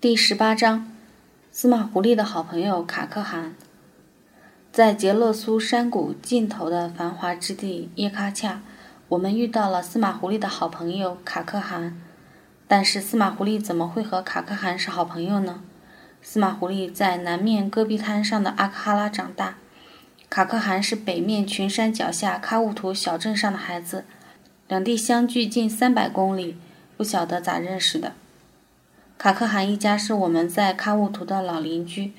第十八章，司马狐狸的好朋友卡克汗。在杰勒苏山谷尽头的繁华之地耶喀恰，我们遇到了司马狐狸的好朋友卡克汗。但是司马狐狸怎么会和卡克汗是好朋友呢？司马狐狸在南面戈壁滩上的阿克哈拉长大，卡克汗是北面群山脚下喀乌图小镇上的孩子，两地相距近三百公里，不晓得咋认识的。卡可汗一家是我们在喀乌图的老邻居，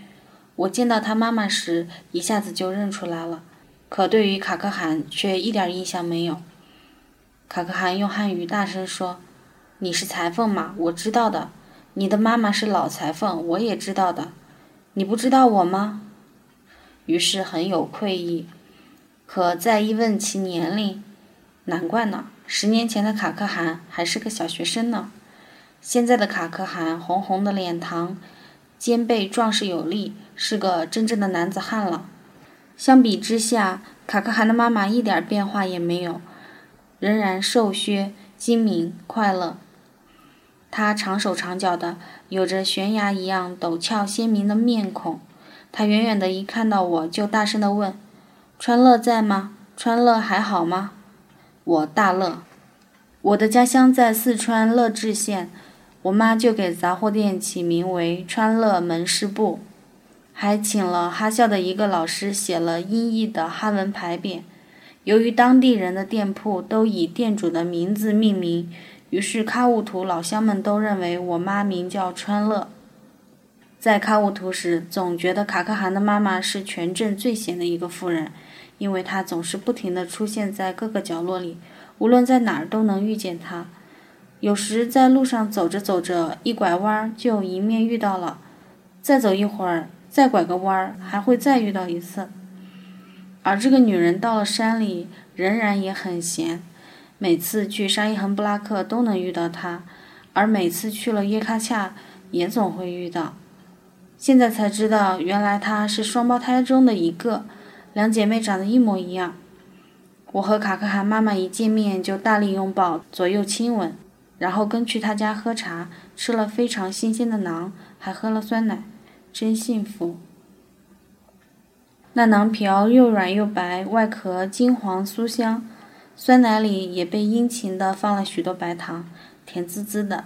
我见到他妈妈时一下子就认出来了，可对于卡可汗却一点印象没有。卡可汗用汉语大声说：“你是裁缝吗？我知道的。你的妈妈是老裁缝，我也知道的。你不知道我吗？”于是很有愧意。可再一问其年龄，难怪呢，十年前的卡可汗还是个小学生呢。现在的卡可汗红红的脸庞，肩背壮实有力，是个真正的男子汉了。相比之下，卡可汗的妈妈一点变化也没有，仍然瘦削、精明、快乐。她长手长脚的，有着悬崖一样陡峭鲜明的面孔。她远远的一看到我就大声的问：“川乐在吗？川乐还好吗？”我大乐。我的家乡在四川乐至县。我妈就给杂货店起名为“川乐门市部”，还请了哈校的一个老师写了音译的哈文牌匾。由于当地人的店铺都以店主的名字命名，于是喀乌图老乡们都认为我妈名叫川乐。在喀乌图时，总觉得卡克汗的妈妈是全镇最闲的一个妇人，因为她总是不停地出现在各个角落里，无论在哪儿都能遇见她。有时在路上走着走着，一拐弯就迎面遇到了；再走一会儿，再拐个弯，还会再遇到一次。而这个女人到了山里，仍然也很闲。每次去沙伊恒布拉克都能遇到她，而每次去了耶卡恰也总会遇到。现在才知道，原来她是双胞胎中的一个，两姐妹长得一模一样。我和卡克汗妈妈一见面就大力拥抱，左右亲吻。然后跟去他家喝茶，吃了非常新鲜的馕，还喝了酸奶，真幸福。那馕皮又软又白，外壳金黄酥香，酸奶里也被殷勤地放了许多白糖，甜滋滋的。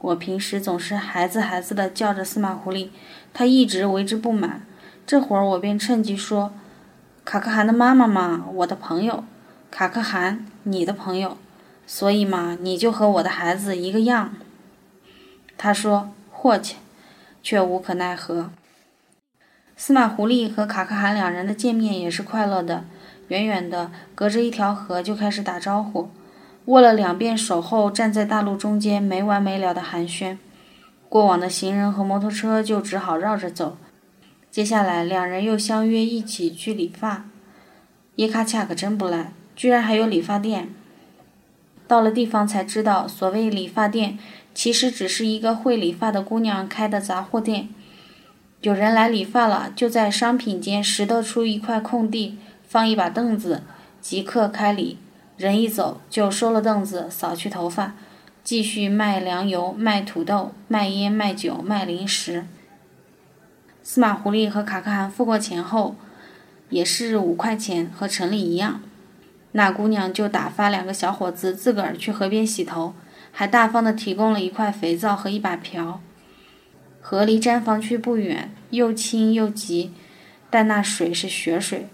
我平时总是孩子孩子的叫着司马狐狸，他一直为之不满。这会儿我便趁机说：“卡可汗的妈妈嘛，我的朋友，卡可汗，你的朋友。”所以嘛，你就和我的孩子一个样。他说：“霍气，却无可奈何。司马狐狸和卡可汗两人的见面也是快乐的，远远的隔着一条河就开始打招呼，握了两遍手后站在大路中间没完没了的寒暄。过往的行人和摩托车就只好绕着走。接下来两人又相约一起去理发。耶卡恰可真不赖，居然还有理发店。到了地方才知道，所谓理发店，其实只是一个会理发的姑娘开的杂货店。有人来理发了，就在商品间拾掇出一块空地，放一把凳子，即刻开理。人一走，就收了凳子，扫去头发，继续卖粮油、卖土豆、卖烟、卖酒、卖零食。司马狐狸和卡可汗付过钱后，也是五块钱，和城里一样。那姑娘就打发两个小伙子自个儿去河边洗头，还大方的提供了一块肥皂和一把瓢。河离毡房区不远，又清又急，但那水是雪水，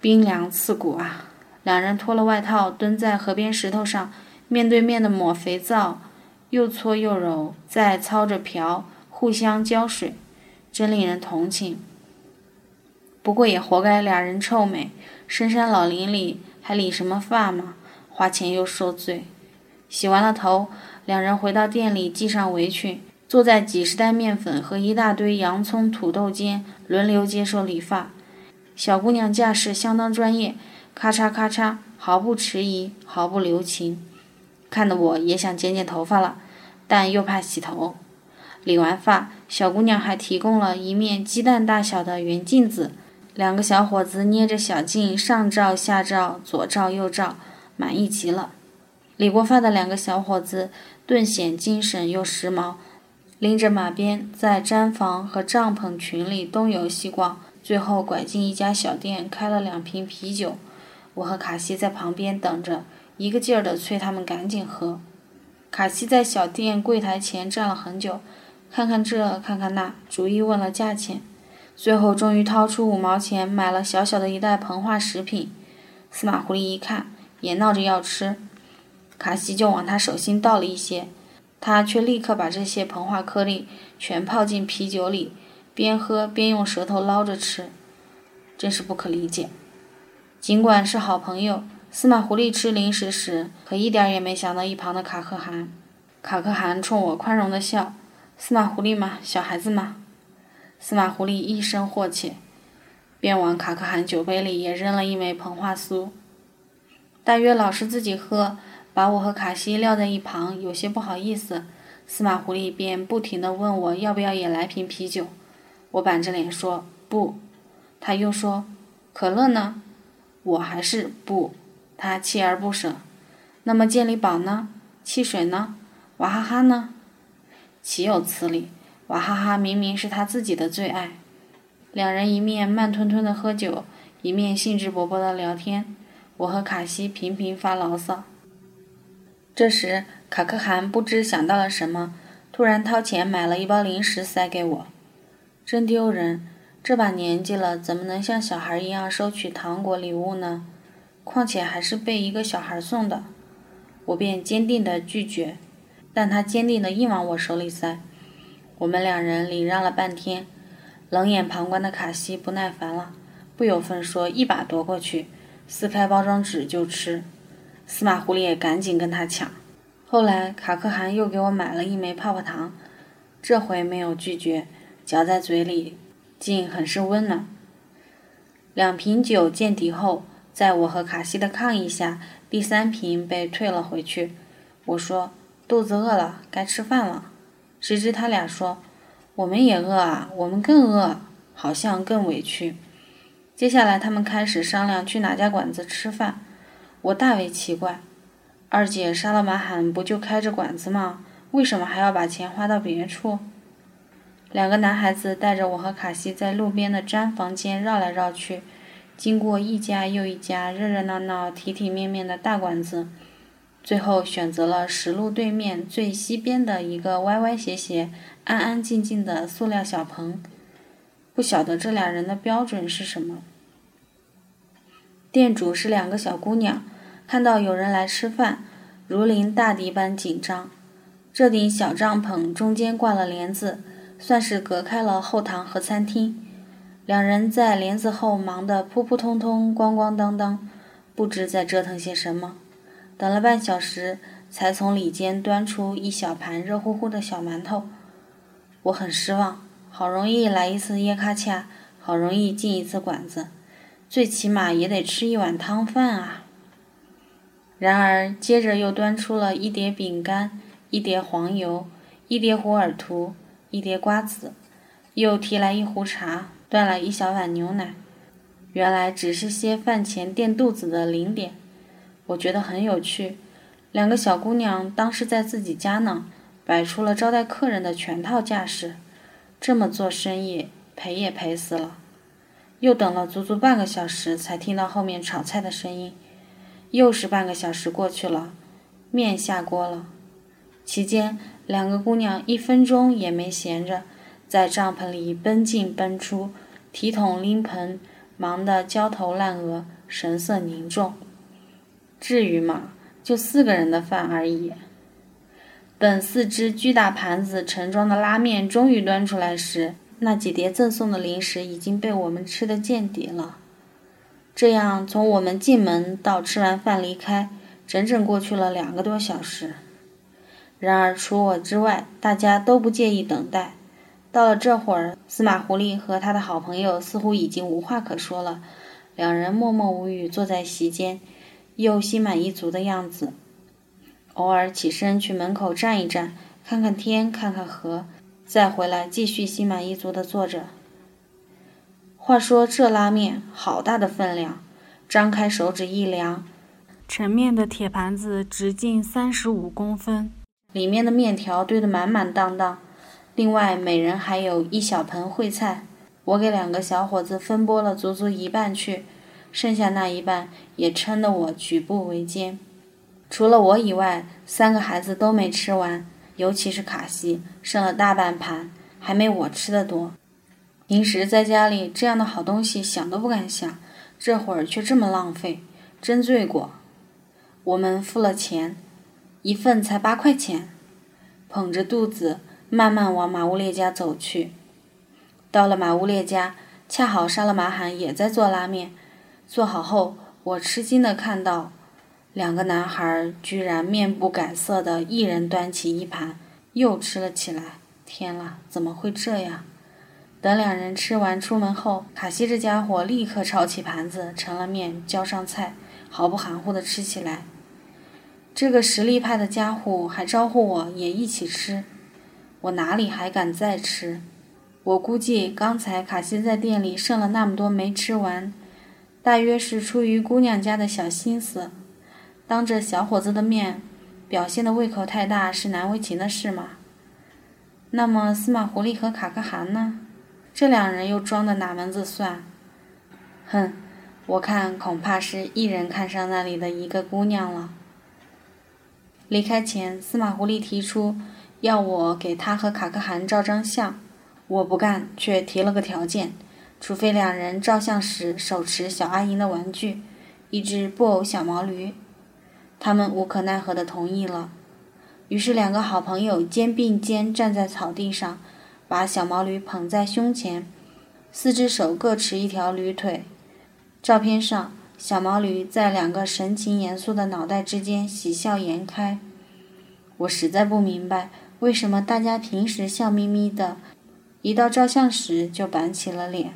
冰凉刺骨啊！两人脱了外套，蹲在河边石头上，面对面的抹肥皂，又搓又揉，再操着瓢，互相浇水，真令人同情。不过也活该俩人臭美，深山老林里。还理什么发嘛？花钱又受罪。洗完了头，两人回到店里，系上围裙，坐在几十袋面粉和一大堆洋葱、土豆间，轮流接受理发。小姑娘架势相当专业，咔嚓咔嚓，毫不迟疑，毫不留情，看得我也想剪剪头发了，但又怕洗头。理完发，小姑娘还提供了一面鸡蛋大小的圆镜子。两个小伙子捏着小镜，上照下照，左照右照，满意极了。理过发的两个小伙子顿显精神又时髦，拎着马鞭在毡房和帐篷群里东游西逛，最后拐进一家小店，开了两瓶啤酒。我和卡西在旁边等着，一个劲儿地催他们赶紧喝。卡西在小店柜台前站了很久，看看这，看看那，逐一问了价钱，最后终于掏出五毛钱买了小小的一袋膨化食品。司马狐狸一看，也闹着要吃，卡西就往他手心倒了一些，他却立刻把这些膨化颗粒全泡进啤酒里，边喝边用舌头捞着吃，真是不可理解。尽管是好朋友，司马狐狸吃零食时可一点也没想到一旁的卡可汗。卡可汗冲我宽容的笑：“司马狐狸嘛，小孩子嘛。”司马狐狸一声霍气，便往卡可汗酒杯里也扔了一枚膨化酥。大约老是自己喝，把我和卡西撂在一旁，有些不好意思。司马狐狸便不停地问我要不要也来瓶啤酒。我板着脸说不。他又说：“可乐呢？”我还是不，他锲而不舍。那么健力宝呢？汽水呢？娃哈哈呢？岂有此理！娃哈哈明明是他自己的最爱。两人一面慢吞吞的喝酒，一面兴致勃勃的聊天。我和卡西频频发牢骚。这时，卡克汗不知想到了什么，突然掏钱买了一包零食塞给我，真丢人。这把年纪了，怎么能像小孩一样收取糖果礼物呢？况且还是被一个小孩送的，我便坚定的拒绝。但他坚定的硬往我手里塞。我们两人礼让了半天，冷眼旁观的卡西不耐烦了，不由分说一把夺过去，撕开包装纸就吃。司马狐狸也赶紧跟他抢。后来卡可汗又给我买了一枚泡泡糖，这回没有拒绝，嚼在嘴里。竟很是温暖。两瓶酒见底后，在我和卡西的抗议下，第三瓶被退了回去。我说：“肚子饿了，该吃饭了。”谁知他俩说：“我们也饿啊，我们更饿，好像更委屈。”接下来他们开始商量去哪家馆子吃饭。我大为奇怪：“二姐沙拉玛罕不就开着馆子吗？为什么还要把钱花到别处？”两个男孩子带着我和卡西在路边的毡房间绕来绕去，经过一家又一家热热闹闹、体体面面的大馆子，最后选择了石路对面最西边的一个歪歪斜斜、安安静静的塑料小棚。不晓得这俩人的标准是什么。店主是两个小姑娘，看到有人来吃饭，如临大敌般紧张。这顶小帐篷中间挂了帘子。算是隔开了后堂和餐厅，两人在帘子后忙得扑扑通通、咣咣当当，不知在折腾些什么。等了半小时，才从里间端出一小盘热乎乎的小馒头。我很失望，好容易来一次耶卡恰，好容易进一次馆子，最起码也得吃一碗汤饭啊。然而，接着又端出了一碟饼干、一碟黄油、一碟胡尔图。一碟瓜子，又提来一壶茶，端来一小碗牛奶。原来只是些饭前垫肚子的零点。我觉得很有趣。两个小姑娘当是在自己家呢，摆出了招待客人的全套架势。这么做生意，赔也赔死了。又等了足足半个小时，才听到后面炒菜的声音。又是半个小时过去了，面下锅了。期间。两个姑娘一分钟也没闲着，在帐篷里奔进奔出，提桶拎盆，忙得焦头烂额，神色凝重。至于吗？就四个人的饭而已。等四只巨大盘子盛装的拉面终于端出来时，那几碟赠送的零食已经被我们吃得见底了。这样，从我们进门到吃完饭离开，整整过去了两个多小时。然而，除我之外，大家都不介意等待。到了这会儿，司马狐狸和他的好朋友似乎已经无话可说了，两人默默无语坐在席间，又心满意足的样子。偶尔起身去门口站一站，看看天，看看河，再回来继续心满意足的坐着。话说这拉面好大的分量，张开手指一量，盛面的铁盘子直径三十五公分。里面的面条堆得满满当当，另外每人还有一小盆烩菜，我给两个小伙子分拨了足足一半去，剩下那一半也撑得我举步维艰。除了我以外，三个孩子都没吃完，尤其是卡西，剩了大半盘，还没我吃的多。平时在家里这样的好东西想都不敢想，这会儿却这么浪费，真罪过。我们付了钱，一份才八块钱，捧着肚子慢慢往马乌列家走去。到了马乌列家，恰好沙勒马罕也在做拉面。做好后，我吃惊地看到。两个男孩居然面不改色的，一人端起一盘，又吃了起来。天啦，怎么会这样？等两人吃完出门后，卡西这家伙立刻抄起盘子，盛了面，浇上菜，毫不含糊地吃起来。这个实力派的家伙还招呼我也一起吃，我哪里还敢再吃？我估计刚才卡西在店里剩了那么多没吃完，大约是出于姑娘家的小心思。当着小伙子的面，表现的胃口太大是难为情的事嘛。那么司马狐狸和卡克汗呢？这两人又装的哪门子蒜？哼，我看恐怕是一人看上那里的一个姑娘了。离开前，司马狐狸提出要我给他和卡克汗照张相，我不干，却提了个条件：除非两人照相时手持小阿银的玩具，一只布偶小毛驴。他们无可奈何地同意了。于是，两个好朋友肩并肩站在草地上，把小毛驴捧在胸前，四只手各持一条驴腿。照片上，小毛驴在两个神情严肃的脑袋之间喜笑颜开。我实在不明白，为什么大家平时笑眯眯的，一到照相时就板起了脸。